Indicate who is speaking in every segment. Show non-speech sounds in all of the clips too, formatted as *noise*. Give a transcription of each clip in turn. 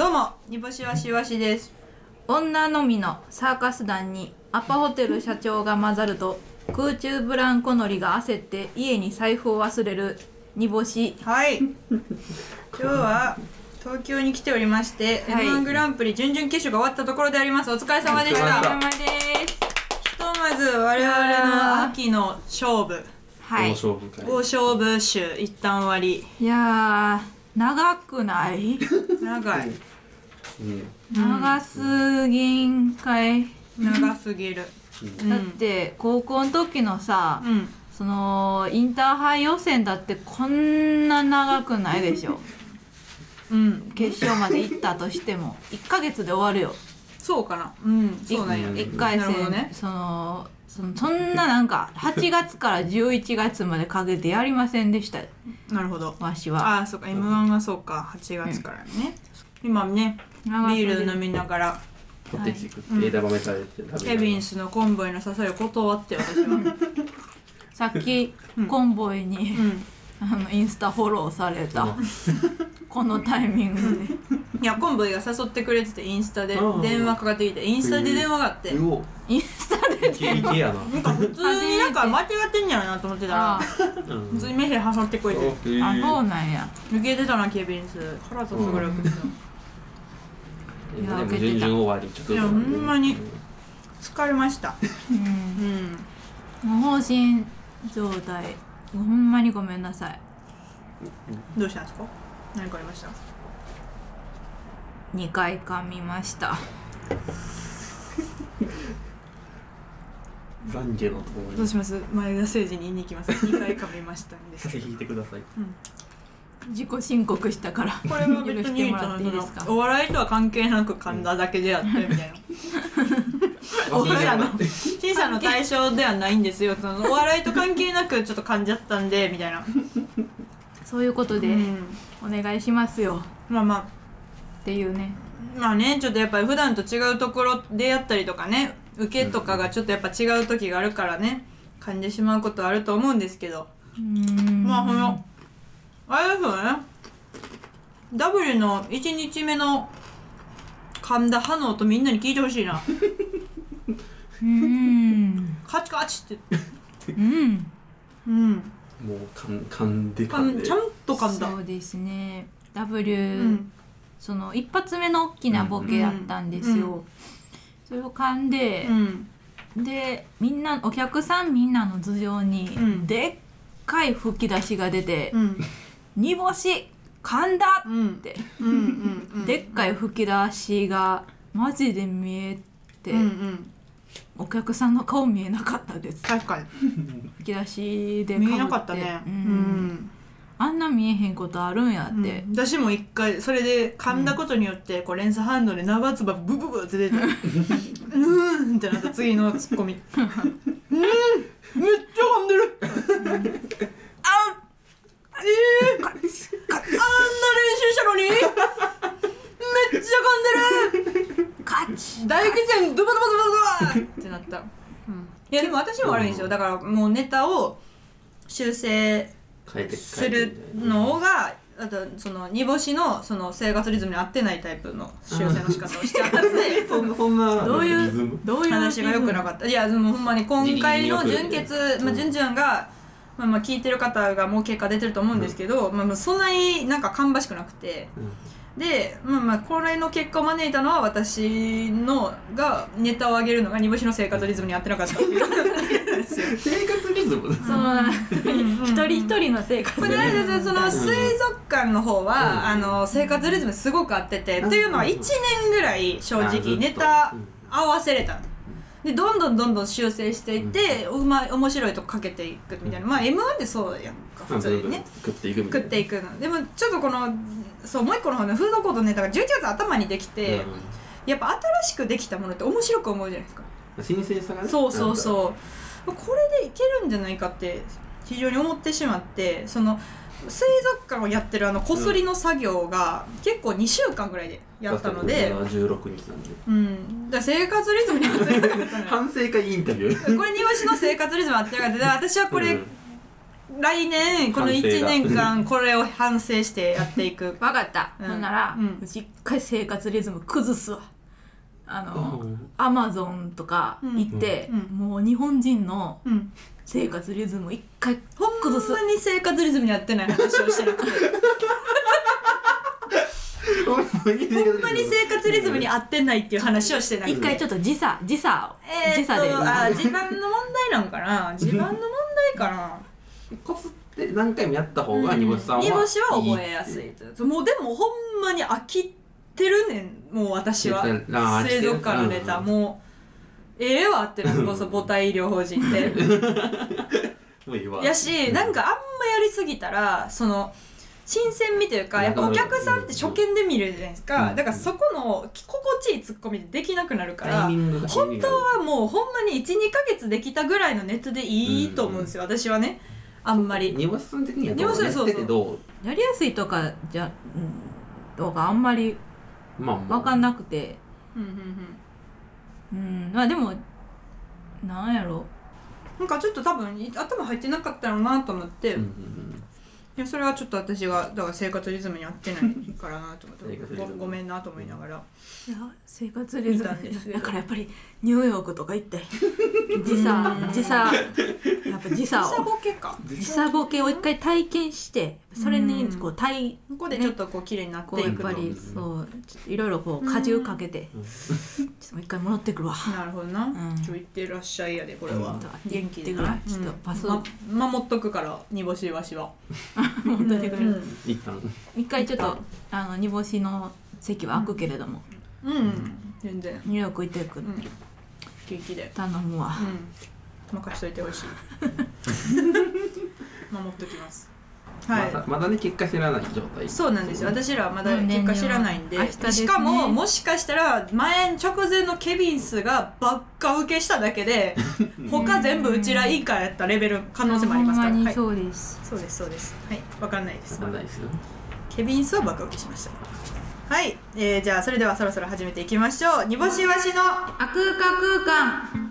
Speaker 1: どうも煮干しわしわしです。
Speaker 2: 女のみのサーカス団にアパホテル社長が混ざると空中ブランコ乗りが焦って家に財布を忘れる煮干し。
Speaker 1: はい。今日は東京に来ておりまして、
Speaker 2: はい。
Speaker 1: M1 グランプリ準々決勝が終わったところであります。お疲れ様でし
Speaker 3: お疲れ様
Speaker 1: た。
Speaker 2: お疲れ様です。
Speaker 1: ひとまず我々の秋の勝負。
Speaker 2: はい。
Speaker 3: 大勝負会。
Speaker 1: 大勝負集一旦終わり。
Speaker 2: いやー長くない？
Speaker 1: 長い。
Speaker 3: うん
Speaker 2: 長すぎんかい、
Speaker 1: 長すぎる。
Speaker 2: だって高校の時のさ、
Speaker 1: うん。
Speaker 2: そのインターハイ予選だってこんな長くないでしょ。*laughs*
Speaker 1: うん。
Speaker 2: 決勝まで行ったとしても。1ヶ月で終わるよ。
Speaker 1: そうかな。うん。そうなんや。
Speaker 3: うん
Speaker 2: 1回戦、
Speaker 1: ね
Speaker 2: そのそのそんななんか8月から11月までかけてやりませんでした。よ
Speaker 1: なるほど。
Speaker 2: わしは。
Speaker 1: ああそうか。M1 はそうか。8月からね、今ねビール飲みながら。
Speaker 3: ポテチ食って枝豆食べて
Speaker 1: ケビンスのコンボイの誘いを断って私は *laughs*
Speaker 2: さっき
Speaker 1: うん。
Speaker 2: コンボイに、
Speaker 1: うん。
Speaker 2: あのインスタフォローされた。*laughs* このタイミングで。
Speaker 1: いやコンボイが誘ってくれててインスタで。
Speaker 3: うん
Speaker 1: 電話かかってきてインスタで電話があって。
Speaker 3: うお
Speaker 2: インスタで
Speaker 3: イケイケやな。
Speaker 1: なんか普通になんか間違ってんやろなと思ってたら。普通にメッセージ誘ってくれて。
Speaker 2: あそうなんや。
Speaker 1: 受けてたなケビンス。腹立つぐらい受けてた
Speaker 3: いやでも準々終わりちょっと。
Speaker 1: いやほんまに疲れました。
Speaker 2: う
Speaker 1: うん。
Speaker 2: ん。もう放心状態。ほんまにごめんなさい。
Speaker 1: どうしたんですか？何かありました
Speaker 2: ？2回噛みました。
Speaker 3: 懺悔のところに。
Speaker 1: どうします？前田誠司に言いに行きます。2回噛みましたんで。すけど
Speaker 3: 引いてください
Speaker 2: 自己申告したから。
Speaker 1: これは別に
Speaker 2: もらっていいですか？
Speaker 1: お笑いとは関係なく噛んだだけであってみたいな。*laughs* 審査の。対象ではないんですよ。そのお笑いと関係なくちょっと噛んじゃったんでみたいな、
Speaker 2: そういうことで
Speaker 1: うん。
Speaker 2: お願いしますよ。
Speaker 1: まあま
Speaker 2: っていうね。
Speaker 1: あまあねちょっとやっぱり普段と違うところでやったりとかね。受けとかがちょっとやっぱ違う時があるからね。噛んでしまうことはあると思うんですけど。まあこのあれですよね。W の1日目の噛んだ歯の音みんなに聞いてほしいな。
Speaker 2: うーん。
Speaker 1: カチカチって。
Speaker 2: うん。
Speaker 1: うん。
Speaker 3: もう噛ん噛んで
Speaker 1: か
Speaker 3: 噛んで。
Speaker 1: んちゃんと噛んだ。
Speaker 2: そうですね。W、
Speaker 1: うん。
Speaker 2: その一発目の大きなボケやったんですよ、
Speaker 1: うん。
Speaker 2: それを噛んで
Speaker 1: う、ん。
Speaker 2: でみんなお客さんみんなの頭上に
Speaker 1: うん。
Speaker 2: でっかい吹き出しが出て
Speaker 1: うん「
Speaker 2: 煮干し噛んだ!」
Speaker 1: うん
Speaker 2: って、
Speaker 1: うんうんうん。
Speaker 2: でっかい吹き出しがマジで見えて、
Speaker 1: うんうん。
Speaker 2: お客さんの顔見えなかったです。
Speaker 1: 確かに。
Speaker 2: 吹き出しで
Speaker 1: 見えなかったね。
Speaker 2: う
Speaker 1: うん。ん。
Speaker 2: あんな見えへんことあるんやって、
Speaker 1: うん。私も一回それで噛んだことによってこう連鎖反応で生唾ブブブって出て *laughs* うーんってなった次のツッコミ。*laughs* うーん。めっちゃ噛んでる。あえー、あんな練習したのに？めっちゃ噛んでる。
Speaker 2: カチ
Speaker 1: 大激戦ドバドバドバドバってなった、うん、いやでも私も悪いんですよ。だからもうネタを修正
Speaker 3: 変えて
Speaker 1: するのがあとその煮干しのその生活リズムに合ってないタイプの修正の仕方をしちゃったので
Speaker 2: どういうどういう
Speaker 1: 話が良くなかった。いやでもほんまに今回の準決、まあ、準々が、まあ、まあ聞いてる方がもう結果出てると思うんですけど、まあ、まあそんなになんか芳しくなくて。で、まあ、まあこれの結果を招いたのは私のがネタを上げるのが煮干しの生活リズムに合ってなかったっていう。*laughs*
Speaker 3: 生活リズム？
Speaker 2: その一人一人の生活。
Speaker 1: その水族館の方は、
Speaker 3: うん。
Speaker 1: あの生活リズムすごく合ってて、っていうのは1年ぐらい正直ネタ合わせれたでどんどんどんどん修正していって、うまい面白いとこかけていくみたいな。まあ m 1ってそうやんか普通にね。
Speaker 3: 食っていくみたいな。
Speaker 1: 食っていくの。でもちょっとこのそうもう一個の方のフードコートのネタが11月頭にできて、やっぱ新しくできたものって面白く思うじゃないですか。
Speaker 3: うん新鮮さがね。
Speaker 1: そうそう
Speaker 3: う。
Speaker 1: そうこれでいけるんじゃないかって非常に思ってしまってその水族館をやってるあのこすりの作業が結構2週間ぐらいでやったので、
Speaker 3: 16日なんで。
Speaker 1: うん、だ生活リズムに合ってなかったのよ。*laughs*
Speaker 3: 反省会インタビュー。
Speaker 1: これ庭師の生活リズム合ってなかった。で私はこれ、
Speaker 3: うん。
Speaker 1: 来年この1年間これを反省してやっていく。*laughs*
Speaker 2: 分かった、
Speaker 1: うん。
Speaker 2: ほんなら、
Speaker 1: うん。
Speaker 2: うち一回生活リズム崩すわあの、
Speaker 3: うん。
Speaker 2: アマゾンとか行って、
Speaker 1: うん。
Speaker 2: もう日本人の
Speaker 1: うん。
Speaker 2: 生活リズム一回
Speaker 1: ほんまに生活リズムに合ってない話をしてなくて。
Speaker 3: ほんまに
Speaker 1: ほんまに生活リズムに合ってないっていう話をしてなくて
Speaker 2: 一回ちょっと時差時差を、
Speaker 1: えー、
Speaker 2: 時差で
Speaker 1: あ地盤の問題なんかな？地盤の問題かな？
Speaker 3: コツって何回もやった方が煮干しさんは
Speaker 1: 煮干しは覚えやすいと。もうでもほんまに飽きてるねんもう私は。水族館のネタ、
Speaker 3: うん
Speaker 1: もうええわってなるこそ母体医療法人ってやしなんかあんまやりすぎたらその新鮮味というかやっぱお客さんって初見で見るじゃないですか、
Speaker 3: うん
Speaker 1: だからそこの心地いいツッコミできなくなるから本当はもうほんまに12ヶ月できたぐらいの熱でいいと思うんですよ、私はね。あんまり。
Speaker 3: 煮干しさん的には
Speaker 1: う？
Speaker 3: や
Speaker 2: りやすいとかじゃ、うん、とかあんまり
Speaker 3: まあまあ
Speaker 2: 分かんなくて。
Speaker 1: うんうんうん。
Speaker 2: うん。まあでもなんやろ。
Speaker 1: なんかちょっと多分い頭入ってなかったのなと思って、
Speaker 3: うん
Speaker 1: い
Speaker 3: うん。
Speaker 1: やそれはちょっと私がだから生活リズムに合ってないからなと思って。
Speaker 3: 生活リズム。
Speaker 1: ごごめんなと思いながら。
Speaker 2: いや生活リズ
Speaker 1: 見たんです
Speaker 2: ムだからやっぱりニューヨークとか行って。*laughs* 時差時差。やっぱ時差
Speaker 1: 時差
Speaker 2: を
Speaker 1: ボケか。
Speaker 2: 時差ボケを一回体験してそれにこう体
Speaker 1: ここでちょっとこう綺麗になっ
Speaker 2: こうやっ
Speaker 1: ていくの、
Speaker 2: ぱりそういろいろこう荷重かけて
Speaker 3: うん。
Speaker 2: ちょっともう一回戻ってくるわ。
Speaker 1: なるほどな、
Speaker 2: ん。
Speaker 1: 今日行ってらっしゃいやでこれは、
Speaker 3: うん
Speaker 1: 元気で。
Speaker 2: ちょっとパス
Speaker 1: 守っとくから煮干しわしは。*laughs*
Speaker 2: 持っててくれ
Speaker 3: 一
Speaker 2: 回ちょっとあの煮干しの席は開くけれども。
Speaker 1: うん、全然。
Speaker 2: ニューヨーク行ってくる
Speaker 1: うん元気で。
Speaker 2: 頼むわ。
Speaker 1: うん。任しといてほしい。*laughs* 守っときます。はい、
Speaker 3: まだまだね結果知らない状態。
Speaker 1: そうなんですよ。私らはまだ
Speaker 2: うん
Speaker 1: 結果知らないんで,、
Speaker 2: ですね。
Speaker 1: しかももしかしたら前直前のケビンスがばっか受けしただけで *laughs* 他全部うちら以下やったレベル可能性もありますから、は
Speaker 2: そうです。
Speaker 1: そうですそうです。はい。わかんないです。
Speaker 3: わかんないですよ。
Speaker 1: ケビンスは爆受けしましたはい、えー、じゃあそれではそろそろ始めていきましょう。煮干しわしの
Speaker 2: あ空間空間。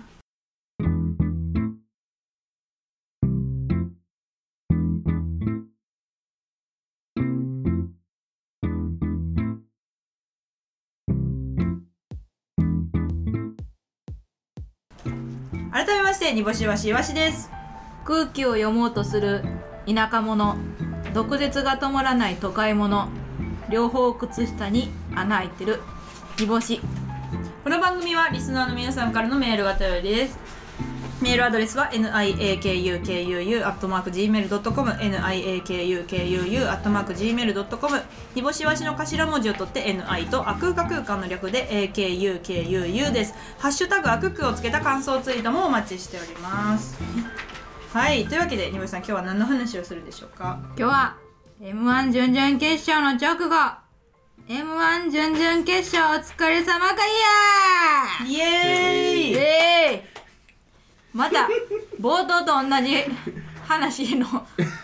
Speaker 1: 改めまして煮干しわしわしです。
Speaker 2: 空気を読もうとする田舎者。毒舌が止まらない都会者。両方靴下に穴開いてる煮干し。
Speaker 1: この番組はリスナーの皆さんからのメールが頼りです。メールアドレスは niakukuu.gmail.com niakukuu.gmail.com 煮干しわしの頭文字を取って ni とあ空間空間の略で akukuu です。ハッシュタグあくくをつけた感想ツイートもお待ちしております。はい。というわけで煮干しさん今日は何の話をするでしょうか？
Speaker 2: 今日は m 1準々決勝の直後 m 1準々決勝お疲れ様かいや
Speaker 1: イエーイ!
Speaker 2: えー、また冒頭と同じ話の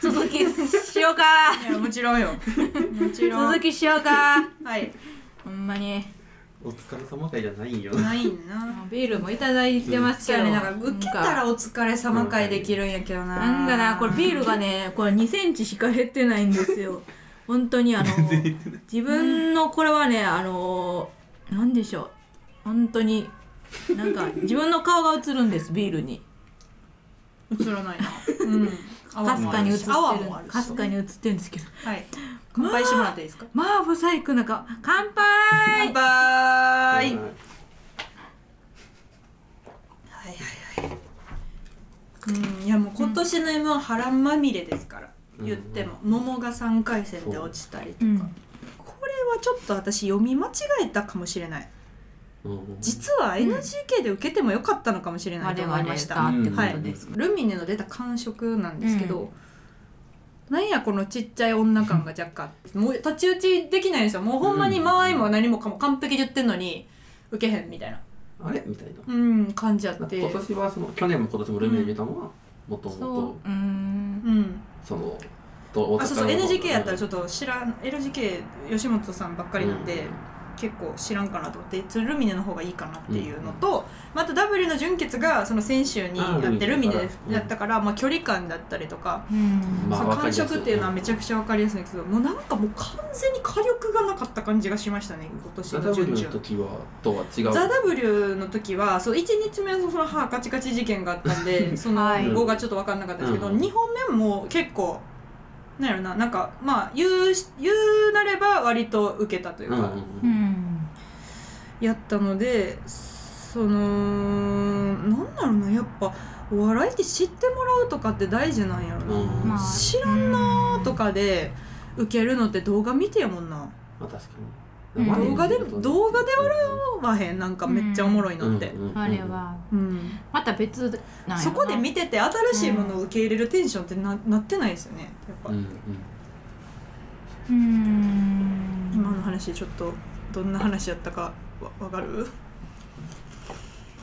Speaker 2: 続きしようか。
Speaker 1: いやもちろんよ。*laughs* もちろん。
Speaker 2: 続きしようか。
Speaker 1: はい。
Speaker 2: ほんまに
Speaker 3: お疲れ様会じゃないよ。
Speaker 1: ないな。
Speaker 2: ビールもいただいてますけど。
Speaker 1: ねなん。か受けたらお疲れ様会できるんやけどな。
Speaker 2: なんかなこれビールがねこれ2センチしか減ってないんですよ。*laughs* 本当にあの自分のこれはねあのなんでしょう。本当になんか自分の顔が映るんですビールに。
Speaker 1: 映らないな。うん
Speaker 2: かすかに映ってる。かすかに映ってるんですけど。
Speaker 1: はい。乾杯してもらっていいですか？
Speaker 2: まあ不細工な顔乾杯！
Speaker 1: 乾杯！はい。はいはいうんいやもう今年の M は波乱まみれですから、
Speaker 3: うん。
Speaker 1: 言っても。桃が3回戦で落ちたりとか、
Speaker 2: うん。
Speaker 1: これはちょっと私読み間違えたかもしれない。
Speaker 3: うん
Speaker 1: 実は NGK で受けてもよかったのかもしれないと思いました、はい。ルミネの出た感触なんですけど、なんやこのちっちゃい女感が若干もう太刀打ちできないんですよ。もうほんまに間合いも何もかも完璧で言ってんのに受けへんみたいな。
Speaker 3: あれみたいな。
Speaker 1: うん感じあって。
Speaker 3: 今年はその去年も今年もルミネ入れたのはもとも
Speaker 2: そ
Speaker 3: と
Speaker 2: う。うん。
Speaker 1: うん。
Speaker 3: そのと
Speaker 1: あそうそう NGK やったらちょ
Speaker 3: っ
Speaker 1: っと知らん LGK 吉本さんばっかりなんで、結構知らんかなと思ってそれルミネの方がいいかなっていうのと、また W の純潔がその先週にやってルミネでやったから、まあ、距離感だったりとか、
Speaker 2: うん。
Speaker 3: まあ
Speaker 1: その感触っていうのはめちゃくちゃ分かりやすいんですけどもうなんかもう完全に火力がなかった感じがしましたね今年
Speaker 3: ザ
Speaker 1: の
Speaker 3: W の
Speaker 1: 準々。
Speaker 3: 時はとは違う。
Speaker 1: ザ・ W の時はそう1日目のその歯カチカチ事件があったんで *laughs* その
Speaker 2: はい。
Speaker 1: 後がちょっと分かんなかったですけど、
Speaker 3: うん
Speaker 1: 2本目も結構なんやろななんかまあ言うし言うなれば割と受けたというか、
Speaker 3: うん
Speaker 1: やったのでそのなんだろうなやっぱお笑いって知ってもらうとかって大事なんやろな、
Speaker 3: うん
Speaker 2: まあ。
Speaker 1: 知らんなとかで受けるのって動画見てやもんな、
Speaker 3: まあ確か
Speaker 2: うん
Speaker 3: に
Speaker 1: 動画で動画で笑わへん？なんかめっちゃおもろいのって、
Speaker 3: うんうん
Speaker 2: あれは。
Speaker 1: うん。
Speaker 2: また別なんやろな。
Speaker 1: そこで見てて新しいものを受け入れるテンションってななってないですよね。やっぱ、
Speaker 3: うんうん。
Speaker 2: うん。
Speaker 1: 今の話ちょっとどんな話やったかわわかる？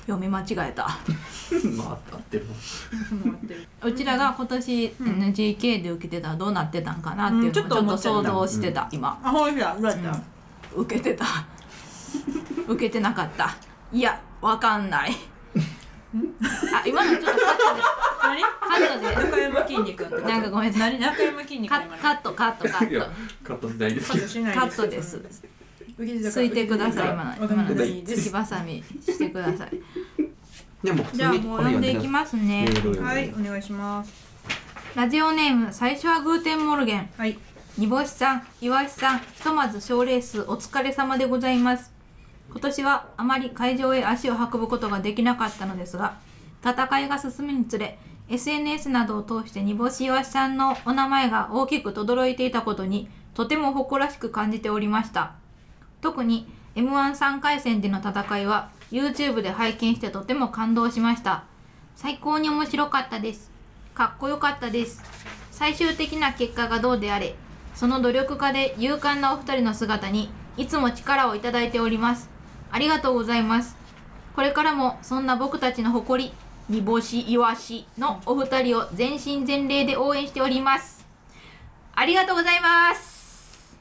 Speaker 2: 読み間違えた。
Speaker 3: まあ合ってる
Speaker 1: 回ってる。
Speaker 2: うちらが今年
Speaker 1: うん。
Speaker 2: NGK で受けてたらどうなってたんかなっていうのをちょっ
Speaker 1: と
Speaker 2: 想像してた今。
Speaker 1: あほんとだどうやった、
Speaker 2: うん受けてた。受けてなかった。いやわかんない。あ今のちょっとカットで。
Speaker 1: 何？
Speaker 2: カットで。
Speaker 1: 中山きんに君ってこと
Speaker 2: なんかごめんなさい。
Speaker 1: 何？中山きんに
Speaker 2: カ
Speaker 1: 君今の。
Speaker 2: カットカットカッ
Speaker 3: ト。しないです。
Speaker 1: カットしない
Speaker 2: トカットです。
Speaker 1: 受けてたから
Speaker 2: ついてください今の。今の。突きばさみしてください。
Speaker 3: でも普
Speaker 2: じゃあもう読んでい。きますね。
Speaker 1: はいお願いします。
Speaker 2: ラジオネーム最初はグーテンモルゲン。
Speaker 1: はい
Speaker 2: 煮干しさん、いわしさん、ひとまず賞レースお疲れ様でございます。今年はあまり会場へ足を運ぶことができなかったのですが、戦いが進むにつれ、SNS などを通して煮干しいわしさんのお名前が大きく轟いていたことに、とても誇らしく感じておりました。特に M13 回戦での戦いは YouTube で拝見してとても感動しました。最高に面白かったです。かっこよかったです。最終的な結果がどうであれ、その努力家で勇敢なお二人の姿にいつも力をいただいております。ありがとうございます。これからもそんな僕たちの誇り、煮干しイワシのお二人を全身全霊で応援しております。ありがとうございます。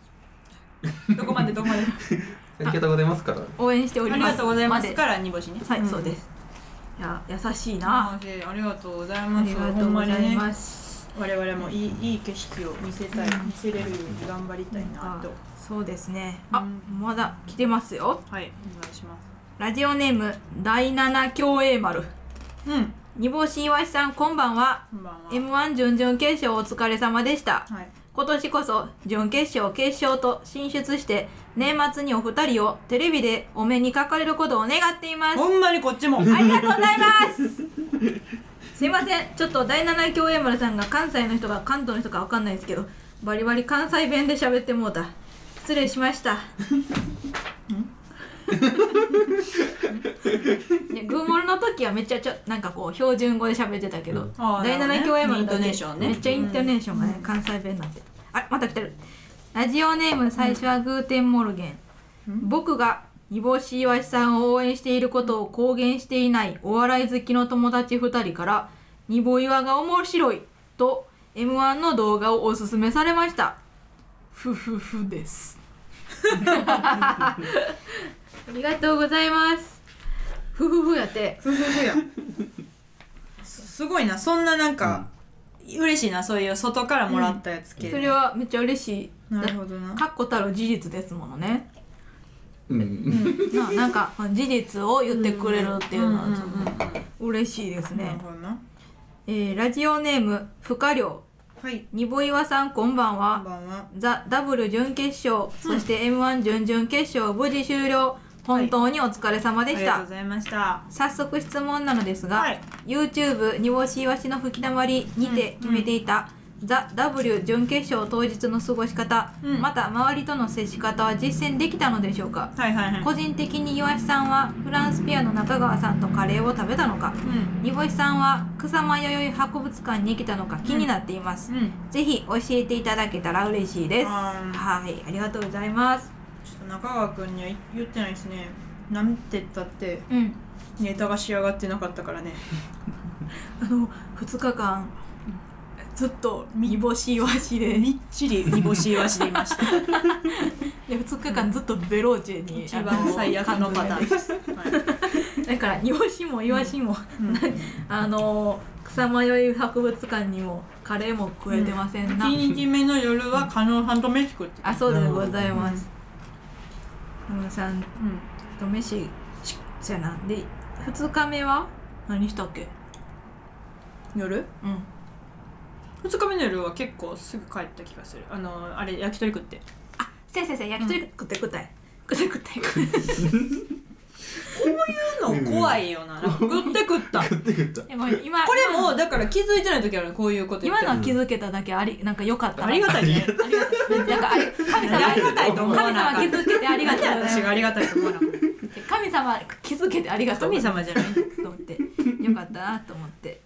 Speaker 1: どこまでどこまで？*laughs*
Speaker 3: ありがとうございますから
Speaker 2: 応援しております。
Speaker 1: ありがとうございます
Speaker 2: で
Speaker 1: から煮干しね
Speaker 2: はい、
Speaker 1: ん
Speaker 2: そうです。いや、優しいな。
Speaker 1: あありがとうござい
Speaker 2: あ
Speaker 1: ます
Speaker 2: りがとうございます。
Speaker 1: 我々もいいいい景色を見せたい、
Speaker 2: うん
Speaker 1: 見せれるように頑張りたいなと、
Speaker 2: そうですね。あ、
Speaker 1: うん
Speaker 2: まだ来てますよ。
Speaker 1: はいお願いします
Speaker 2: ラジオネーム第七競泳丸。
Speaker 1: うん
Speaker 2: 煮干しいわしさんこんばんは。
Speaker 1: こんばんは
Speaker 2: M1 準々決勝お疲れ様でした。
Speaker 1: はい
Speaker 2: 今年こそ準決勝決勝と進出して年末にお二人をテレビでお目にかかれることを願っています。
Speaker 1: ほんまにこっちも
Speaker 2: ありがとうございます。*laughs* すいません、ちょっと第七競泳丸さんが関西の人か関東の人かわかんないですけど、バリバリ関西弁で喋ってもうた。失礼しました。*laughs* ね、グーモルの時はめっちゃちょなんかこう標準語で喋ってたけど、
Speaker 3: うん。
Speaker 2: 第七競泳丸の
Speaker 1: イントネーションね。
Speaker 2: めっちゃイントネーションがね、
Speaker 1: うん
Speaker 2: 関西弁になってあまた来てるラジオネーム最初はグーテンモルゲン、
Speaker 1: うん。
Speaker 2: 僕が煮干しいわしさんを応援していることを公言していないお笑い好きの友達2人から「にぼいわが面白い」と m 1の動画をおすすめされました。ふふふです。ありがとうございます。ふふふやって。
Speaker 1: ふふふや。すすごいな。そんななんか、嬉しいな。そういう外からもらったやつ系、
Speaker 2: それはめっちゃ嬉しい。
Speaker 1: なるほどな。
Speaker 2: 確固たる事実ですものね
Speaker 3: うん。
Speaker 2: ななんか事実を言ってくれるっていうのはちょ嬉しいですね、えーラジオネーム不可量。
Speaker 1: はい。
Speaker 2: にぼいわさんこんばん
Speaker 1: こん
Speaker 2: は
Speaker 1: ばんは。
Speaker 2: ザ・ダブル準決勝そして m 1準々決勝無事終了。本当にお疲れ様でした、
Speaker 1: ありがとうございました。
Speaker 2: 早速質問なのですが、
Speaker 1: はい。
Speaker 2: YouTube 煮干しいわしの吹き溜まりにて決めていた、ザ・ W 準決勝当日の過ごし方、
Speaker 1: うん。
Speaker 2: また周りとの接し方は実践できたのでしょうか？
Speaker 1: はいはいはい。
Speaker 2: 個人的にいわしさんはフランスピアの中川さんとカレーを食べたのか？
Speaker 1: うん。
Speaker 2: 煮干しさんは草間弥生博物館に来たのか？気になっています、
Speaker 1: うん。
Speaker 2: ぜひ教えていただけたら嬉しいです。はいありがとうございます。
Speaker 1: ちょっと中川君には言ってないですね。なんて言ったって
Speaker 2: うん。
Speaker 1: ネタが仕上がってなかったからね。*laughs*
Speaker 2: あの2日間ずっと煮干しわしで。
Speaker 1: みっちり煮干しイワシでいました。
Speaker 2: で2日間ずっとベローチェに
Speaker 1: 一番最悪のパターンです、はい
Speaker 2: だから煮干しもイワシも、
Speaker 1: うん。
Speaker 2: あの草迷い博物館にもカレーも食えてませんな、
Speaker 1: 1日目の夜は加納さんと飯食って。
Speaker 2: あそうでございます。カムさん
Speaker 1: うん。
Speaker 2: と飯しそうやなで2日目は何したっけ？
Speaker 1: 夜？
Speaker 2: うん
Speaker 1: 2日目の夜は結構すぐ帰った気がする。あのあれ焼き鳥食って。
Speaker 2: あせやせやせや焼き鳥食って食ったい食って食ったい
Speaker 1: の怖いよな,、なんか食って食った。*laughs*
Speaker 3: 食って食った。
Speaker 2: でも今
Speaker 1: これもだから気づいてない時あるこういうこと言って
Speaker 2: 今のは気づけただけありなんか良かった。な
Speaker 1: ありがたいね。
Speaker 2: ありがたいなんかあり神様
Speaker 1: ありがたいと思わ
Speaker 2: 神
Speaker 1: なあかん
Speaker 2: 様気づけてありがとう。
Speaker 1: 私がありがたいと思わな。かっ
Speaker 2: 神様気づけてありが
Speaker 1: た
Speaker 2: とう。
Speaker 1: 神様じゃない。
Speaker 2: と思って。よかったなと思って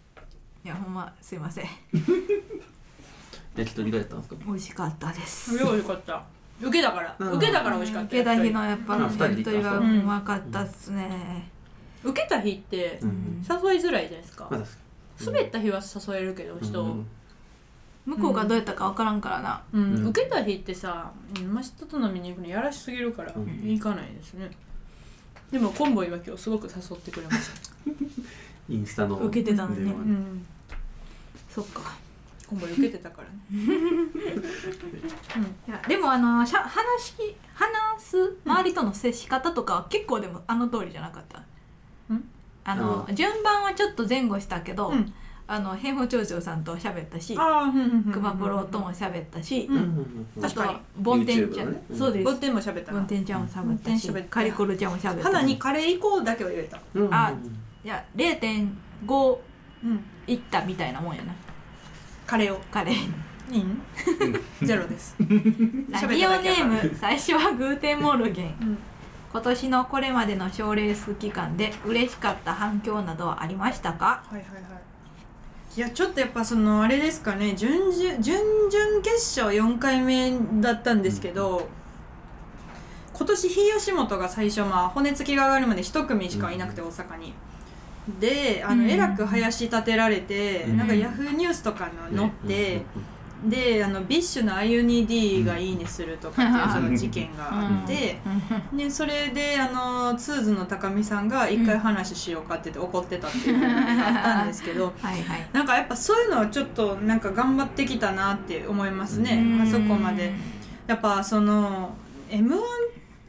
Speaker 2: いやほんますいません。*laughs*
Speaker 3: 焼き鳥どうやったんですか？
Speaker 2: 美味しかったです。
Speaker 1: よ美味しかった。受けだから。
Speaker 3: うん。
Speaker 1: 受けだから美味しかった
Speaker 2: 受けた日のやっぱ
Speaker 3: うん
Speaker 2: 焼き鳥はう
Speaker 1: うん
Speaker 2: まかったっすね。
Speaker 1: 受けた日って
Speaker 3: うん
Speaker 1: 誘いづらいじゃないですか。
Speaker 3: まだ
Speaker 1: 滑った日は誘えるけど人を。
Speaker 3: うん
Speaker 2: 向こうがどうやったかわからんからな。
Speaker 1: うん。
Speaker 3: うん。
Speaker 1: 受けた日ってさ今人と飲みに行くのやらしすぎるから
Speaker 3: うん。
Speaker 1: 行かないですね。でもコンボイは今日すごく誘ってくれました。*laughs*
Speaker 3: インスタの。
Speaker 2: 受けてたのにね。
Speaker 3: 電話
Speaker 1: うん
Speaker 2: そっか。
Speaker 1: コンボイ受けてたからね。*laughs*
Speaker 2: いやでもあのしゃ話し話す周りとの接し方とかは結構でもあの通りじゃなかった。
Speaker 1: うん？
Speaker 2: あの順番はちょっと前後したけど、
Speaker 1: うん。
Speaker 2: あの変法長長さんと喋ったし
Speaker 1: ああうんうんうん
Speaker 2: 熊プロとも喋ったし、
Speaker 1: うん。
Speaker 3: うんうんうん
Speaker 2: あと
Speaker 1: 確かに。
Speaker 2: ボンテンちゃん、
Speaker 3: YouTube のね。うん。
Speaker 2: そうです。
Speaker 1: ボンテンも喋った
Speaker 2: ボン
Speaker 1: な。
Speaker 2: テンちゃんも喋ったし
Speaker 1: 喋った。
Speaker 2: カリコルちゃんも喋った。し
Speaker 1: 花にカレー行こうだけは言えた。
Speaker 3: うん
Speaker 2: あいや0.5
Speaker 1: うん。
Speaker 2: いったみたいなもんやな
Speaker 1: カレーを。
Speaker 2: カレー
Speaker 1: いいん。ゼロです。*laughs*
Speaker 2: ラジオネーム最初はグーテンモルゲン。
Speaker 1: うん。
Speaker 2: 今年のこれまでの賞レース期間で嬉しかった反響などはありましたか？
Speaker 1: はいはいはい。いやちょっとやっぱそのあれですかね。準々準々決勝4回目だったんですけど、今年日吉本が最初まあ骨付きが上がるまで一組しかいなくて、大阪に。であの、
Speaker 2: うん。
Speaker 1: えらく林立てられて、
Speaker 3: うん。
Speaker 1: なんかヤフーニュースとかの載って、であのビッシュの IUND がいいねするとかっていうその事件があって、でそれであのツーズの高見さんが一回話しようかって言って怒ってたっていうのがあったんですけど
Speaker 2: はいはい。
Speaker 1: なんかやっぱそういうのはちょっとなんか頑張ってきたなって思いますね、
Speaker 2: うん。
Speaker 1: あそこまで。やっぱその m 1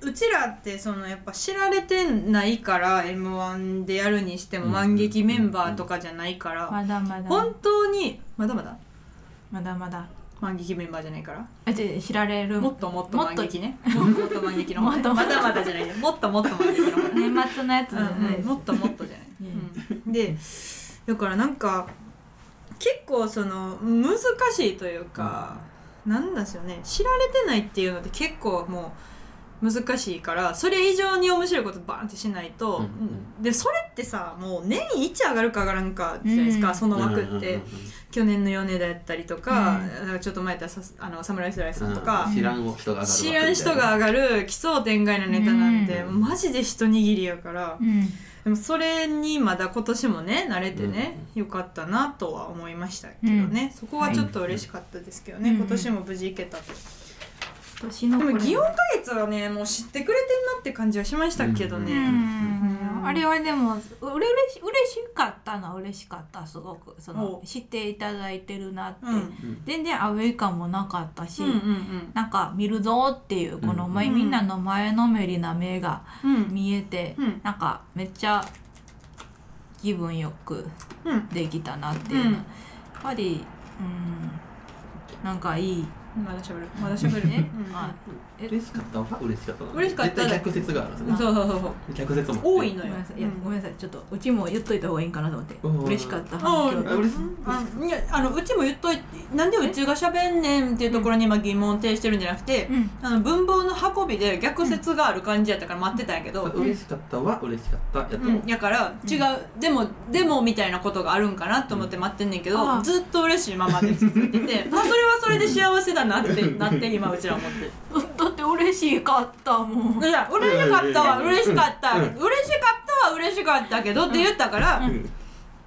Speaker 1: うちらってそのやっぱ知られてないから m 1でやるにしても
Speaker 3: うん
Speaker 1: 満劇メンバーとかじゃないから
Speaker 2: まだまだ。
Speaker 1: 本当にまだまだ？
Speaker 2: まだまだ。
Speaker 1: 満劇メンバーじゃないから？
Speaker 2: あじゃ知られる？
Speaker 1: もっともっと
Speaker 2: もっと？
Speaker 1: 満劇ね。*laughs* もっともっと満劇の方ね。
Speaker 2: もっと？
Speaker 1: まだまだじゃないねもっともっと満劇の方ね。
Speaker 2: 年末のやつじゃない
Speaker 1: もっともっとじゃない、うん。でだからなんか結構その難しいというか、なんですよね。知られてないっていうのって結構もう難しいからそれ以上に面白いことバーンってしないと、
Speaker 3: うん
Speaker 1: うんでそれってさもう年1上がるか上がらんかじゃないですか、
Speaker 2: うん
Speaker 1: その枠って、
Speaker 3: うんうんうんうん。
Speaker 1: 去年の米田やったりとか,、かちょっと前やったあのサムライスライスさんとか、
Speaker 3: うん。知らん人が上がる
Speaker 1: 知らん人が上がる奇想天外なネタなんて、
Speaker 3: うん。
Speaker 1: マジで一握りやから、
Speaker 2: うん。
Speaker 1: でもそれにまだ今年もね慣れてね、よかったなとは思いましたけどね、そこはちょっと嬉しかったですけどね、
Speaker 2: はい。
Speaker 1: 今年も無事行けたと、
Speaker 2: 年の
Speaker 1: でも祇園花月はねもう知ってくれてんなって感じはしましたけどね、
Speaker 2: うん
Speaker 1: うん
Speaker 2: あれはでもうれ嬉し嬉しかったのは嬉しかったすごく。その
Speaker 1: お。
Speaker 2: 知っていただいてるなって、
Speaker 1: うん。
Speaker 2: 全然アウェイ感もなかったし、
Speaker 1: うんうん
Speaker 2: なんか見るぞっていうこの、
Speaker 3: うん
Speaker 2: まみんなの前のめりな目が
Speaker 1: うんうん。
Speaker 2: 見えて、
Speaker 1: うん。
Speaker 2: なんかめっちゃ気分よく
Speaker 1: うん。
Speaker 2: できたなっていうの、
Speaker 1: うん。
Speaker 2: やっぱりうんなんかいい
Speaker 1: まだしゃべる。まだしゃべる
Speaker 2: ね、
Speaker 1: うん
Speaker 3: 嬉しかった？は嬉しかったな。
Speaker 1: 嬉しかった。
Speaker 3: 絶対逆説があるんですね。
Speaker 1: そうそうそうそう。
Speaker 3: 逆説も。
Speaker 1: 多いのよ。
Speaker 2: ごめんなさい。いや
Speaker 1: うん
Speaker 2: ごめんなさい。ちょっとうちも言っといた方がいいんかなと思って。
Speaker 3: うん。
Speaker 2: 嬉しかった。
Speaker 1: あ
Speaker 2: 反響。
Speaker 3: あ嬉しい。
Speaker 1: やあのうちも言っといてなんでうちがしゃべんねんっていうところに今疑問を呈してるんじゃなくて、
Speaker 2: うん。
Speaker 1: あの文房の運びで逆説がある感じやったから待ってたんやけど、
Speaker 3: 嬉しかったは嬉しかった。やと。
Speaker 1: うん、やから違う、でもでもみたいなことがあるんかなと思って待ってんねんけど、ずっと嬉しいままで続いててま *laughs* あそれはそれで幸せだなってなって今うちら思って *laughs*
Speaker 2: だって嬉しかったもん。
Speaker 1: いや嬉しかったわ。嬉しかった。
Speaker 3: うん。
Speaker 1: 嬉しかったは嬉しかったけどって言ったから、
Speaker 3: うん。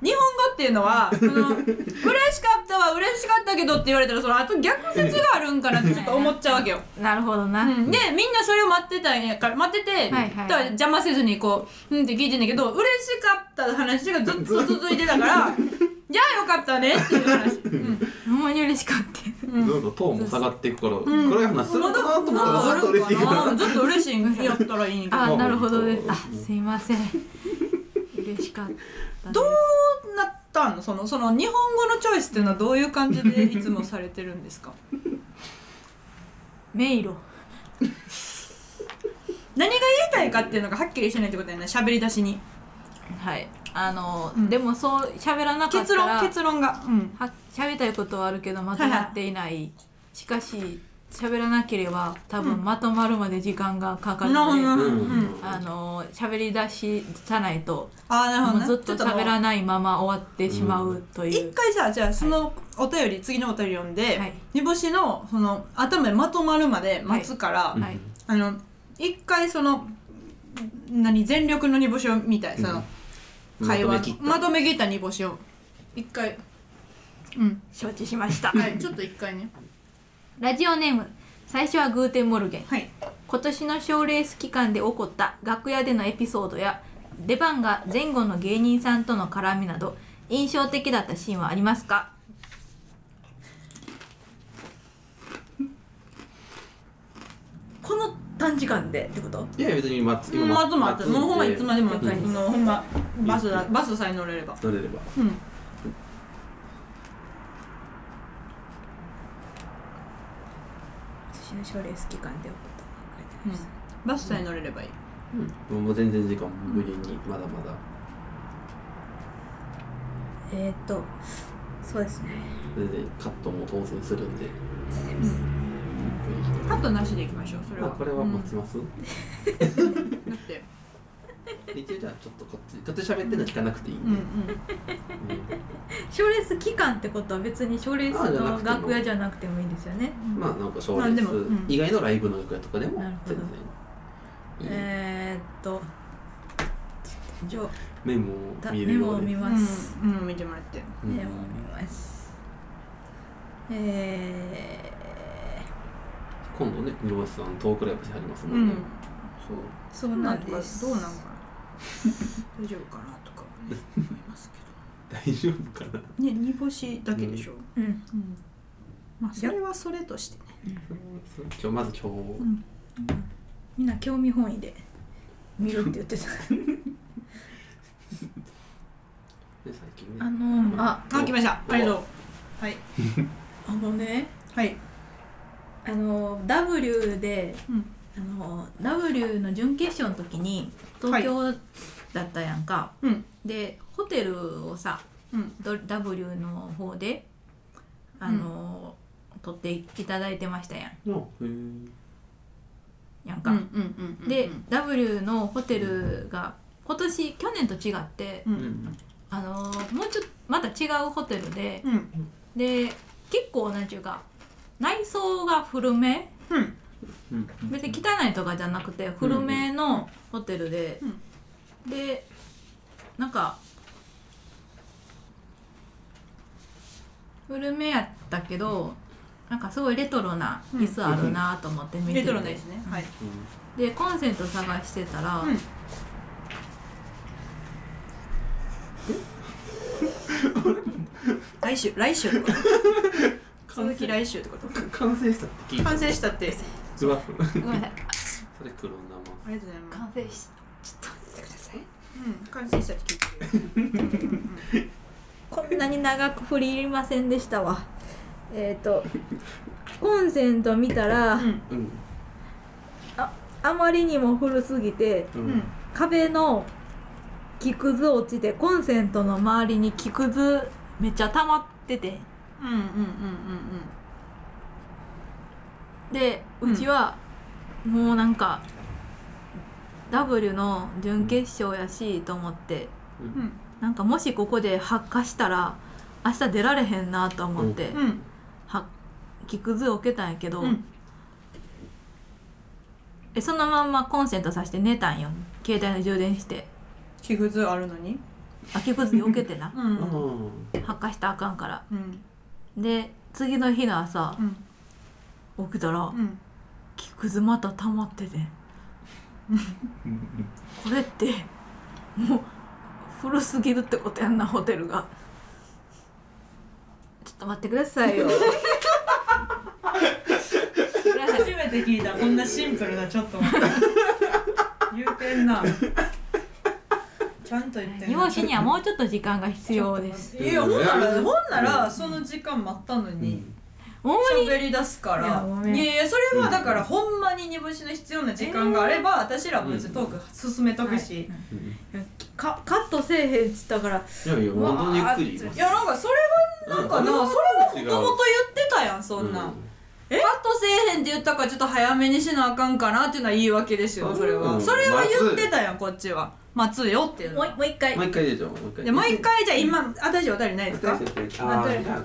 Speaker 1: 日本語っていうのはその嬉しかったは嬉しかったけどって言われたらそのあと逆説があるんかなってちょっと思っちゃうわけよ。
Speaker 2: なるほどな、
Speaker 1: うん、でみんなそれを待ってたんやから待ってて、
Speaker 2: はいはい。
Speaker 1: だから邪魔せずにこううんって聞いてんだけど嬉しかった話がずっと続いてたから *laughs* じゃあよかったねっていう話。うん。
Speaker 2: ほんまに嬉しかった
Speaker 3: どんどんトーンも下がっていくから、暗い話するのかなと思ったらずっと嬉しいから。
Speaker 1: ずっと嬉しいんやったらいいん
Speaker 2: あ
Speaker 3: まあ
Speaker 2: なるほどね。
Speaker 3: うん
Speaker 2: あすいません。嬉しかったです。
Speaker 1: どうなったの？そのその日本語のチョイスっていうのはどういう感じでいつもされてるんですか？
Speaker 2: 迷路。*laughs*
Speaker 1: 何が言いたいかっていうのがはっきりしてないってことやね。喋り出しに。
Speaker 2: はい。あの、
Speaker 1: うん。
Speaker 2: でもそう喋らなかった
Speaker 1: 結
Speaker 2: ら
Speaker 1: 論結論が。うん。
Speaker 2: は喋りたいことはあるけどまとまっていない、しかし喋らなければ多分まとまるまで時間がかかるので、あの喋り出しさないと
Speaker 1: あーなるほどね。
Speaker 2: もうずっと喋ら
Speaker 1: い
Speaker 2: ないまま終わってしまうという、
Speaker 1: 一回さじゃあそのお便り、次のお便り読んで、
Speaker 2: はい。
Speaker 1: 煮干しのその頭でまとまるまで待つから、
Speaker 2: はい。
Speaker 1: あの一回その何全力の煮干しを見たい。その、会話。
Speaker 3: まとめ切った。
Speaker 1: まとめ切った煮干しを。一回うん。
Speaker 2: 承知しました。
Speaker 1: はいちょっと一回ね。
Speaker 2: ラジオネーム最初はグーテンモルゲン。
Speaker 1: はい。
Speaker 2: 今年の賞レース期間で起こった楽屋でのエピソードや出番が前後の芸人さんとの絡みなど印象的だったシーンはありますか？この短時間でってこと？
Speaker 3: いや別に待つ
Speaker 1: うん待つ。待つもうほんまいつまでも、
Speaker 3: うん。
Speaker 1: あのほんまバスだバスさえ乗れれば。
Speaker 3: 乗れれば。
Speaker 1: うん
Speaker 2: 私の賞レース期間で起こった
Speaker 1: うん。バスさえ乗れればいい。
Speaker 3: うん。もう全然時間無理にまだまだ。
Speaker 2: えー、っとそうですね。
Speaker 3: 全然カットも当然するんで。
Speaker 1: カットなしでいきましょう。それは。
Speaker 3: まあこれは待ちます、
Speaker 1: うん。だって。
Speaker 3: 一応じゃあちょっとこっちちょっと喋ってるの聞かなくていいんで、
Speaker 1: うん。うん
Speaker 2: 賞レース期間ってことは別に賞レースの楽屋じゃなくてもいいんですよね。
Speaker 3: まあなんか賞レー
Speaker 1: うん。
Speaker 3: ス以外のライブの楽屋とかでも
Speaker 2: なるほど。
Speaker 3: 全然
Speaker 2: えー、っとじゃ
Speaker 3: メモを
Speaker 2: あ
Speaker 3: 見
Speaker 2: メモを見ます、
Speaker 1: うん、うん、見てもらって。
Speaker 3: うん。
Speaker 2: メモを見ます。え
Speaker 3: 今度ね三橋さんトークライブしはりますも
Speaker 1: うん。ん
Speaker 3: ね、
Speaker 1: そう
Speaker 2: ー、そうなんです。
Speaker 1: どうなんかな。*laughs* 大丈夫かなとかね思います
Speaker 3: 大丈夫かな。
Speaker 1: ね煮干しだけでしょ。
Speaker 2: うん。
Speaker 1: うん。まあそれはそれとしてね。
Speaker 3: 今日まず今日、
Speaker 1: ん。
Speaker 2: みんな興味本位で見るって言ってた。
Speaker 3: で最近ね。
Speaker 2: あのあ
Speaker 1: あ来ました。ありがとう。はい。*laughs*
Speaker 2: あのね。
Speaker 1: はい。
Speaker 2: あの W で
Speaker 1: うん。
Speaker 2: あの W の準決勝の時に東京だったやんか、
Speaker 1: うん。
Speaker 2: でホテルをさ
Speaker 1: うん。
Speaker 2: ど W の方であの、取っていただいてましたやん。やんか、
Speaker 1: うんうんうん
Speaker 2: で W のホテルが今年去年と違って、
Speaker 1: う
Speaker 3: うん。ん
Speaker 2: あのもうちょっとまた違うホテルで
Speaker 1: うん。
Speaker 2: で結構なんちゅうか内装が古め
Speaker 1: うん。
Speaker 3: うん。
Speaker 2: 別に汚いとかじゃなくて古めのホテルで、でなんか古めやったけどなんかすごいレトロな椅子あるなと思って見てて、
Speaker 1: レトロなですね。はい。
Speaker 2: でコンセント探してたら、
Speaker 1: うん。来週 *laughs* 来週。ってこと続き来週ってこと？
Speaker 3: うん完成したって聞いた。
Speaker 1: 完成したって。
Speaker 3: うわそれ
Speaker 2: ごめんなさい。
Speaker 3: 黒
Speaker 1: ありがとうございます。
Speaker 2: 完成しちょっと待ってください。
Speaker 1: うん完成したって聞いてる *laughs*
Speaker 2: こんなに長く振り入りませんでしたわ。えっ、と *laughs* コンセント見たら、
Speaker 1: うん。
Speaker 2: ああまりにも古すぎて
Speaker 3: う
Speaker 1: うん。
Speaker 2: 壁の木くず落ちてコンセントの周りに木くずめっちゃ溜まってて。
Speaker 1: うんうんうん
Speaker 2: でうちはもうなんか W の準決勝やしと思って。
Speaker 1: うんうん
Speaker 2: なんかもしここで発火したら明日出られへんなと思って、
Speaker 1: うん。
Speaker 2: は木くずを受けたんやけど、
Speaker 1: うん。
Speaker 2: えそのまんまコンセントさして寝たんよ。携帯の充電して。
Speaker 1: 木くずあるのに？
Speaker 2: 秋くず避けてな。*laughs*
Speaker 1: うん。
Speaker 3: うん。
Speaker 2: 発火したらあかんから。
Speaker 1: うん。
Speaker 2: で次の日の朝
Speaker 1: うん。
Speaker 2: 起きたら
Speaker 1: うん。
Speaker 2: 木くずまた溜まってて *laughs* これってもう古すぎるってことやんなホテルが。ちょっと待ってくださいよ。
Speaker 1: 初めて聞いた。こんなシンプルなちょっと待って。言うてんな。ちゃんと言ってん
Speaker 2: 煮干しにはもうちょっと時間が必要です。
Speaker 1: いやほんならほんならその時間待ったのに
Speaker 2: ほんまに
Speaker 1: 喋り出すか
Speaker 2: いやご
Speaker 1: ら
Speaker 2: めん。
Speaker 1: いやいやそれはだからほんまに煮干しの必要な時間があれば私らも別にトーク進めとくし。
Speaker 2: かカットせえへんっつったから。
Speaker 3: いやいや本当にゆっくり
Speaker 1: いやなんかそれはなんかなそれはもともと言ってたやんそんなん。カットせえへんって言ったからちょっと早めにしなあかんかなっていうのは言い訳ですよそれは。
Speaker 3: うん。
Speaker 1: それは言ってたやんこっちは。待つよっていうの
Speaker 2: もう
Speaker 1: は。
Speaker 2: もう一回。
Speaker 3: もう一回でしょもう一回
Speaker 1: でもう一回じゃあ今あ大丈夫？お便りないですか？
Speaker 3: あーじゃあ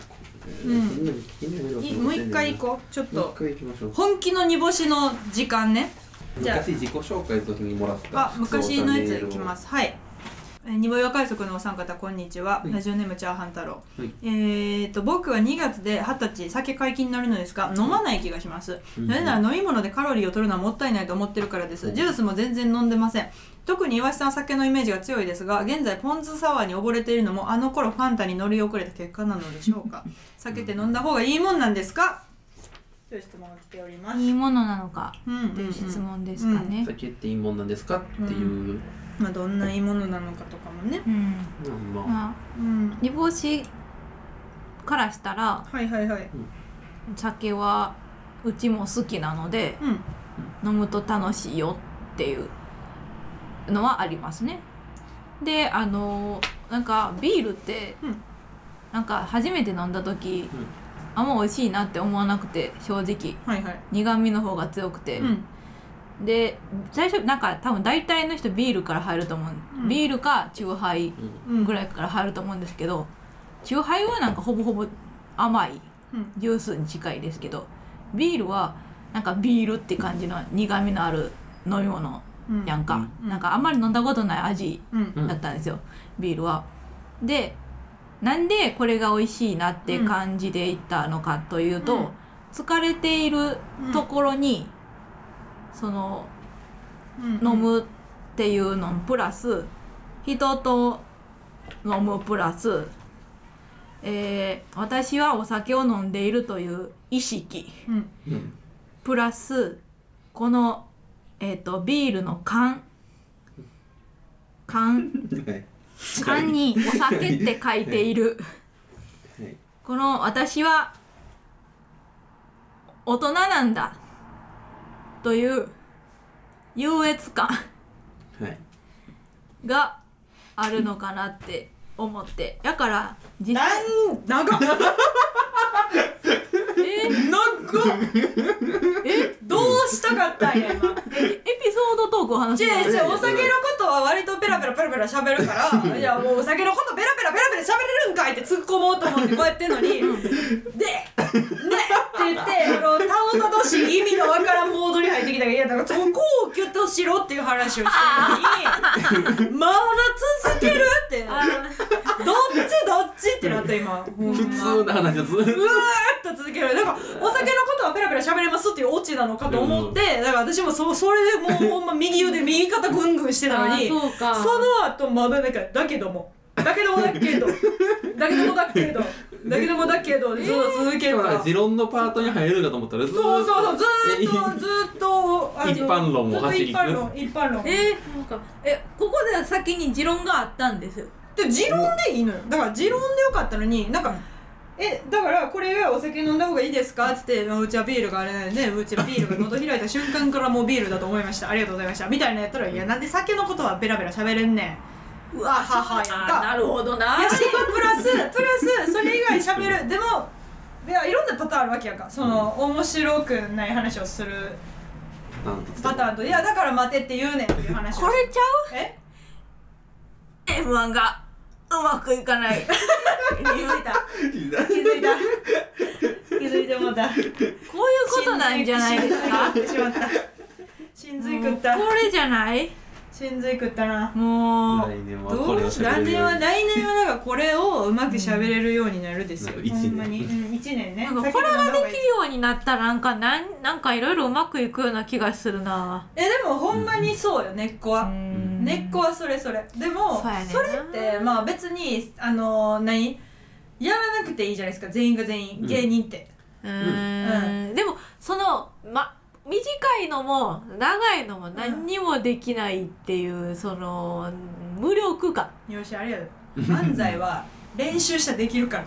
Speaker 1: いもう一回行こう。ちょっと。本気の煮干しの時間ね。じゃあ。
Speaker 3: 昔自己紹介の時にもらった。
Speaker 1: あ昔のやついきます。はい。えー煮ぼ岩海賊のお三方こんにちは、
Speaker 3: はい。
Speaker 1: ラジオネームチャーハン太郎、
Speaker 3: はい。
Speaker 1: えー、と僕は2月で二十歳酒解禁になるのですが飲まない気がします、
Speaker 3: うん。
Speaker 1: なぜなら飲み物でカロリーを取るのはもったいないと思ってるからです。ジュースも全然飲んでません特に岩井さんは酒のイメージが強いですが現在ポン酢サワーに溺れているのもあの頃ファンタに乗り遅れた結果なのでしょうか。酒って飲んだ方がいいもんなんですか？という質問が来ております。
Speaker 2: いいものなのか
Speaker 1: うん
Speaker 2: という質問ですかね。
Speaker 3: 酒っていいもんなんですかっていう。
Speaker 1: まあどんないいものなのかとかもね。
Speaker 2: うん。
Speaker 3: まあ。
Speaker 2: まあ
Speaker 1: うん。
Speaker 2: 煮干しからしたら
Speaker 1: はいはいはい。
Speaker 2: 酒はうちも好きなので
Speaker 1: うん。
Speaker 2: 飲むと楽しいよっていうのはありますね。であのなんかビールって、
Speaker 1: うん。
Speaker 2: なんか初めて飲んだ時、あんま美味しいなって思わなくて正直。
Speaker 1: はいはい。
Speaker 2: 苦味の方が強くて、
Speaker 1: うん。
Speaker 2: で最初なんか多分大体の人ビールから入ると思う、
Speaker 1: うん。
Speaker 2: ビールかチューハイ
Speaker 1: うん。
Speaker 2: ぐらいから入ると思うんですけどチューハイはなんかほぼほぼ甘い
Speaker 1: うん。
Speaker 2: ジュースに近いですけどビールはなんかビールって感じの苦味のある飲み物
Speaker 1: うん
Speaker 2: やんか、
Speaker 1: うん。
Speaker 2: なんかあんまり飲んだことない味だったんですよ、ビールは。でなんでこれが美味しいなって感じでいったのかというと、
Speaker 1: うん。
Speaker 2: 疲れているところに、その
Speaker 1: うん。
Speaker 2: 飲むっていうのプラス人と飲むプラス、えー私はお酒を飲んでいるという意識プラスこの、えー、とビールの缶。缶。
Speaker 3: はい。
Speaker 2: 缶にお酒って書いている。
Speaker 3: はい。
Speaker 2: この私は大人なんだ。という優越感。
Speaker 3: はい。
Speaker 2: があるのかなって思って。だから実
Speaker 1: なん長っ *laughs*
Speaker 2: え
Speaker 1: 長っえどうしたかったんや今。
Speaker 2: エピソードトークを話
Speaker 1: 違う。
Speaker 2: して
Speaker 1: 違うお酒のことは割とペラペラペラペラ喋るから。いやもうお酒のことペラペラペラペラ喋れるんかいって突っ込もうと思ってこうやってんのに「でねっ!」って言ってあのたどたどしい意味のわからんモードに入ってきたからいやだからそこをギュッとしろっていう話をしてるのにまだ続けるって。
Speaker 2: あ
Speaker 1: どっちどっちってなった今。ほんま。
Speaker 3: 普通な話です
Speaker 1: うわーっと続けるなんかお酒のことはペラペラ喋れますっていうオチなのかと思って、だから私もそそれでもうほんま右腕右肩ぐんぐんしてたのに
Speaker 2: そうか。
Speaker 1: その後まだなんかだけども。だけどもだけど。だけどもだけど。だけどもだけどそう続けるから、
Speaker 3: 持論のパートに入るかと思ったらずーっと。
Speaker 1: そうそうそうず
Speaker 3: え
Speaker 1: ーっとずーっとあの
Speaker 3: 一般論を走り
Speaker 1: ずっと一般論。一般論
Speaker 2: えー、なんかえここでは先に持論があったんですよ。
Speaker 1: で持論でいいのよ。だから持論でよかったのになんか、えだからこれはお酒飲んだ方がいいですか？っつってうちはビールがあれなんでうちはビールが喉開いた瞬間からもうビールだと思いました。ありがとうございました。みたいなやったらいやなんで酒のことはベラベラ喋れんねん。うわははやんか。
Speaker 2: なるほどな。
Speaker 1: やしプラス *laughs* プラスそれ以外喋る。でもいやいろんなパターンあるわけやんか。その、面白くない話をするパターンといやだから待てって言うねんっていう話を。
Speaker 2: これちゃ
Speaker 1: え？
Speaker 2: う M1 がうまくいかない。
Speaker 1: 気づいた。気づいた。気づいてもうた。
Speaker 2: こういうことなんじゃないですか？
Speaker 1: 心髄食った。
Speaker 2: これじゃない？
Speaker 1: しんずい食ったな。
Speaker 2: もう
Speaker 3: 来年は
Speaker 1: どう
Speaker 3: これを喋
Speaker 1: 来年は
Speaker 3: れるように。
Speaker 1: 来年はだからこれをうまく喋れるようになるですよ、
Speaker 3: うん
Speaker 1: ほんまに、うん、1年ね。
Speaker 2: なんかこれができるようになったらなんかなんなんかいろいろうまくいくような気がするな。
Speaker 1: えでもほんまにそうよ根っこは、
Speaker 2: うん。
Speaker 1: 根っこはそれそれ。でも
Speaker 2: そ
Speaker 1: れってまあ別にあの何？やらなくていいじゃないですか。全員が全員。
Speaker 3: うん。
Speaker 1: 芸人って、
Speaker 2: うーん。でもそのま短いのも長いのも何にもできないっていう、その無力感。
Speaker 1: よしあれやで漫才は *laughs* 練習したらできるから。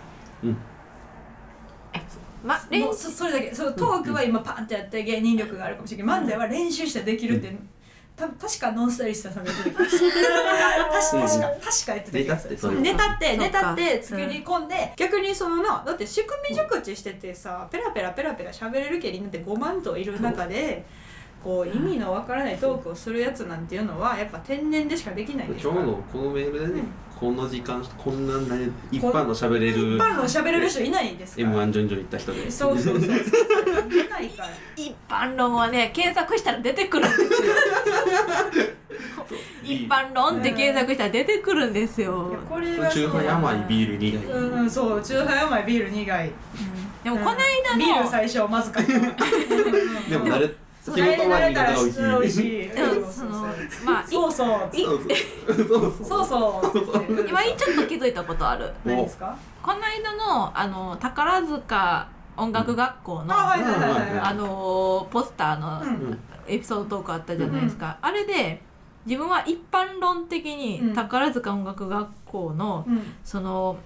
Speaker 2: ま練
Speaker 1: もうそそれだけ。そうトークは今パンってやって芸人力があるかもしれないけど漫才は練習したらできるって、た確かノンスタイリストさんが言ってた確か確か確か言ってた気がする。
Speaker 3: ネタってそういうこと。
Speaker 1: ネタって
Speaker 2: そうか
Speaker 1: ネタって作り込んで、逆にそのなだって仕組み熟知しててさペラペラペラペラ喋れるけりなんて5万といる中でこう意味のわからないトークをするやつなんていうのはやっぱ天然でしかできないです
Speaker 3: ちょ
Speaker 1: から
Speaker 3: うどこのメールでね、
Speaker 1: うん
Speaker 3: この時間こんなね一般の喋れ
Speaker 1: 一
Speaker 3: る
Speaker 1: 般の喋れる人いないですか？ら
Speaker 3: m 1ジョンジョン行った人で。
Speaker 1: そうそうそうそう。いないから。
Speaker 2: 一般論はね検索したら出てくるんですよ。*laughs* 一般論って検索したら出てくるんですよ。
Speaker 1: いやこれは
Speaker 3: 中華甘いビール苦い、
Speaker 1: うんうんそう。中華甘いビール苦い。
Speaker 2: でもこの間
Speaker 1: ビール
Speaker 2: の
Speaker 1: 最初まずかった。*laughs*
Speaker 3: でも慣れ仕事終わりに美味しい
Speaker 1: 美味しい
Speaker 2: でもそのまあい
Speaker 1: そうそう。
Speaker 2: い
Speaker 3: そう。そう
Speaker 1: そう。そう
Speaker 2: 今ちょっと気づいたことある
Speaker 1: 何ですか
Speaker 2: この間のあの宝塚音楽学校の、
Speaker 1: あ
Speaker 2: のポスターの
Speaker 1: うん。
Speaker 2: エピソードトークあったじゃないですか、あれで自分は一般論的に
Speaker 1: うん。
Speaker 2: 宝塚音楽学校の
Speaker 1: うん。
Speaker 2: その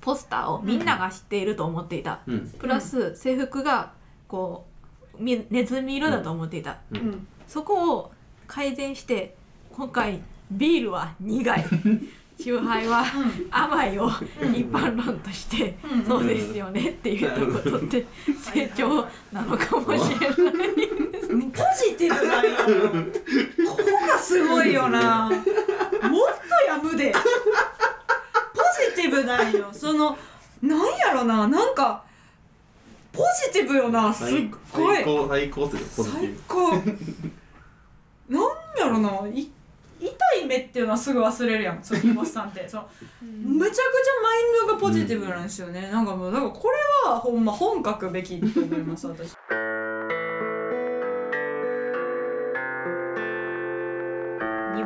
Speaker 2: ポスターをみんなが知っていると思っていた、
Speaker 3: うん。
Speaker 2: プラス制服がこうみネズミ色だと思っていた、
Speaker 3: う
Speaker 1: うんん
Speaker 2: そこを改善して今回ビールは苦い。酎ハイは甘いを一般論として、
Speaker 1: うん。
Speaker 2: そうですよねっていうとことって成長なのかもしれない。
Speaker 1: うんポジティブなんよ。ここがすごいよな。もっとやむで。ポジティブなんよ。そのなんやろな。なんかポジティブよなすっ
Speaker 3: 最
Speaker 1: ごい。
Speaker 3: 最高最高っすよポジテ
Speaker 1: 最
Speaker 3: ィブ。
Speaker 1: 高。なんやろない痛い目っていうのはすぐ忘れるやんその今さんって。*laughs* そのめちゃくちゃマインドがポジティブなんですよね、なんかもうだからこれはほんま本書くべきと思います私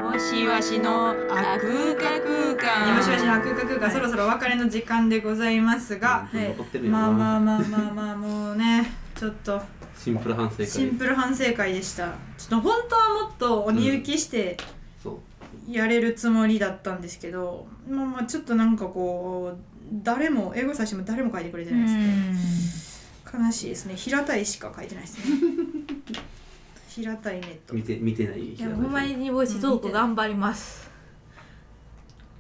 Speaker 2: 煮干しわしのあ空間空間
Speaker 1: 煮干しわしの空間空間そろそろお別れの時間でございますが、
Speaker 3: うん残ってるよな
Speaker 1: まあまあまあまあまあもうねちょっと。
Speaker 3: シンプル反省会
Speaker 1: シンプル反省会でした。ちょっと本当はもっと鬼行きしてやれるつもりだったんですけど、まあまあちょっとなんかこう誰も英語さしても誰も書いてくれてないですね。悲しいですね。平たいしか書いてないですね平たいネット。
Speaker 3: 見て見てない
Speaker 2: いやほんまに煮干しトーク頑張ります。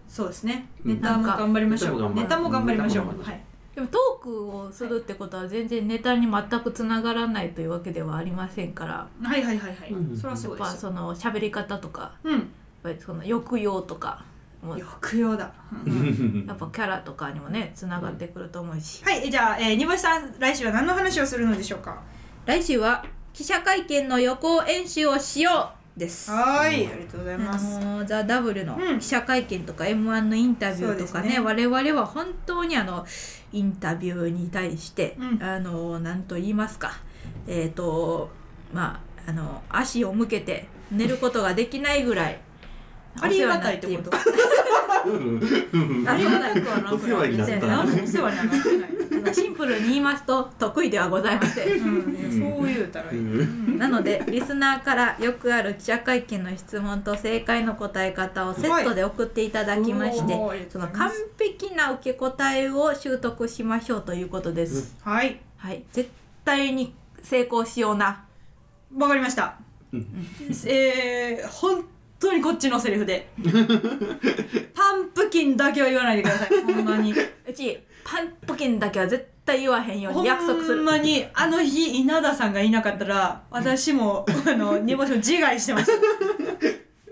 Speaker 1: そうですね。
Speaker 3: うん。
Speaker 1: ネタも頑張りましょう。
Speaker 3: ネ
Speaker 1: ネタも頑張りましょう。はい。
Speaker 2: でもトークをするってことは全然ネタに全くつながらないというわけではありませんから。
Speaker 1: はいはいはいはい、
Speaker 3: うん。
Speaker 1: そりゃそ
Speaker 2: やっ
Speaker 1: うです。よ
Speaker 2: ぱその喋り方とかやっ
Speaker 1: うん
Speaker 2: ぱりその抑揚とかも。う *laughs*
Speaker 1: 抑揚だ、う
Speaker 3: うん。ん
Speaker 2: やっぱキャラとかにもねつながってくると思うし。
Speaker 1: はい。じゃあ、えー、煮干しさん来週は何の話をするのでしょうか？
Speaker 2: 来週は記者会見の予行演習をしようです。
Speaker 1: はーいありがとうござい
Speaker 2: あ
Speaker 1: ます、
Speaker 2: のーザ・ダブルの
Speaker 1: うん。
Speaker 2: 記者会見とか m 1のインタビューとかね,、
Speaker 1: そうですね。
Speaker 2: 我々は本当にあのインタビューに対して、
Speaker 1: うん。
Speaker 2: あのーなんと言いますか。えっ、とまああの足を向けて寝ることができないぐらい *laughs*
Speaker 1: ありがたいってこと。
Speaker 3: うん。
Speaker 1: ありがたくはなく
Speaker 3: お世話になった *laughs*
Speaker 1: お世話にはなってない、
Speaker 2: シンプルに言いますと得意ではございません。
Speaker 1: そう言うたらいい、
Speaker 3: うん。
Speaker 2: なのでリスナーからよくある記者会見の質問と正解の答え方をセットで送っていただきまして、そうの完璧な受け答えを習得しましょうということです。
Speaker 1: はい。
Speaker 2: はい、絶対に成功しような。
Speaker 1: わかりました、
Speaker 3: うん。
Speaker 1: えー、本当にこっちのセリフで。*laughs* パンプキンだけは言わないでください。ほんまに。
Speaker 2: うちパンプキンだけは絶対言わへんように約束する。
Speaker 1: ほんまにあの日稲田さんがいなかったら私もあの *laughs* 煮干しも自害してました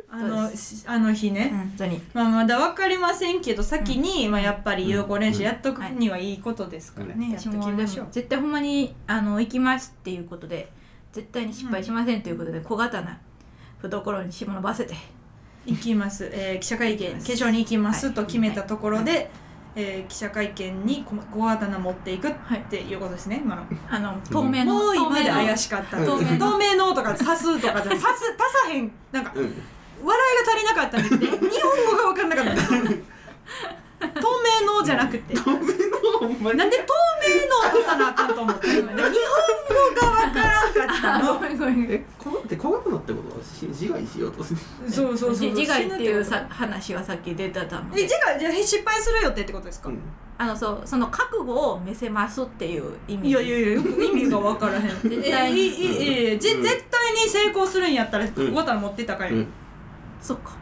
Speaker 1: あのしあの日ね、
Speaker 2: 本当に。
Speaker 1: まあ、まだ分かりませんけど先に、まあ、やっぱり有効練習やっとくにはいいことですからね、やっときましょう。
Speaker 2: 絶対ほんまにあの行きますっていうことで絶対に失敗しませんということで小刀懐に紐伸ばせて。
Speaker 1: 行きます、えー記者会見化粧に行きますと決めたところで、えー記者会見に小小刀持っていくってい。うことですね今の。
Speaker 2: あの透明の
Speaker 1: もう今まで
Speaker 2: 透明の
Speaker 1: 怪しかった。
Speaker 3: うん。
Speaker 1: 透明透明のとか刺すとかじゃ足す足さへん。なんか
Speaker 3: うん。
Speaker 1: 笑いが足りなかったんですね日本語が分かんなかった。んです透明のじゃなくて。
Speaker 3: ほんまに。
Speaker 1: なんで透明のとさなあかんと思って *laughs* 日本語が分からんかったの。
Speaker 2: ごめんごめん。
Speaker 3: えこのって怖くなってことはし自害しようとする。
Speaker 1: そうそうそう
Speaker 2: 自自害っていうさ話はさっき出てたの
Speaker 1: え自害じゃあ失敗するよってってことですか、
Speaker 3: うん。
Speaker 2: あのそうその覚悟を見せますっていう意味。
Speaker 1: いやいやいや意味が分からへん。
Speaker 2: 絶対に。
Speaker 1: えいいいい絶対に成功するんやったら
Speaker 3: ん。
Speaker 1: 小刀持ってたかい、
Speaker 3: うん。
Speaker 2: そっか。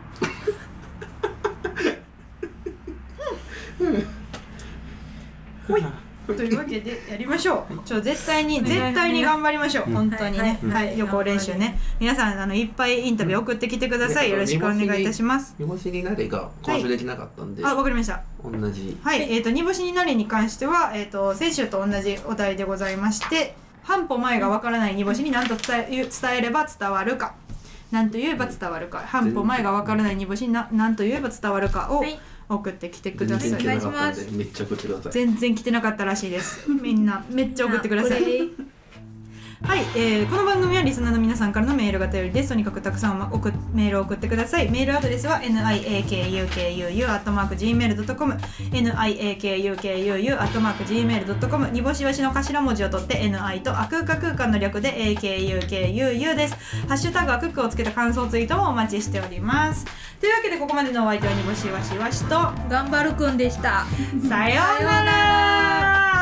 Speaker 1: ほいというわけでやりましょう。*laughs* ちょ絶対に絶対に頑張りましょう。
Speaker 3: うん
Speaker 1: 本当にね。
Speaker 2: はい
Speaker 1: 予行練習ね。皆さんあのいっぱいインタビュー送ってきてください。
Speaker 3: うん
Speaker 1: よろしくお願いいたします。
Speaker 3: 煮干しになれが今週できなかったんで、
Speaker 1: あ、わかりました。
Speaker 3: 同じ
Speaker 1: はい、えっ、と煮干しになれに関してはえっ、と先週と同じお題でございまして、半歩前がわからない煮干しに何と伝え伝えれば伝わるか。何と言えば伝わるか半歩前がわからない煮干しにな何と言えば伝わるかを
Speaker 2: はい
Speaker 1: 送ってきてください、
Speaker 3: 全然来てなかったん
Speaker 2: お願いし
Speaker 3: でめっちゃ送ってください。
Speaker 1: 全然来てなかったらしいです。みんなめっちゃ送ってくださいはい、えーこの番組はリスナーの皆さんからのメールが頼りです。とにかくたくさん送っメールを送ってください。メールアドレスは niakukuu.gmail.com niakukuu.gmail.com 煮干しわしの頭文字を取って ni とあくうか空間の略で akukuu です。ハッシュタグあくっくをつけた感想ツイートもお待ちしております。というわけでここまでのお相手は煮干しわしわしと。
Speaker 2: 頑張るくんでした。
Speaker 1: さようなら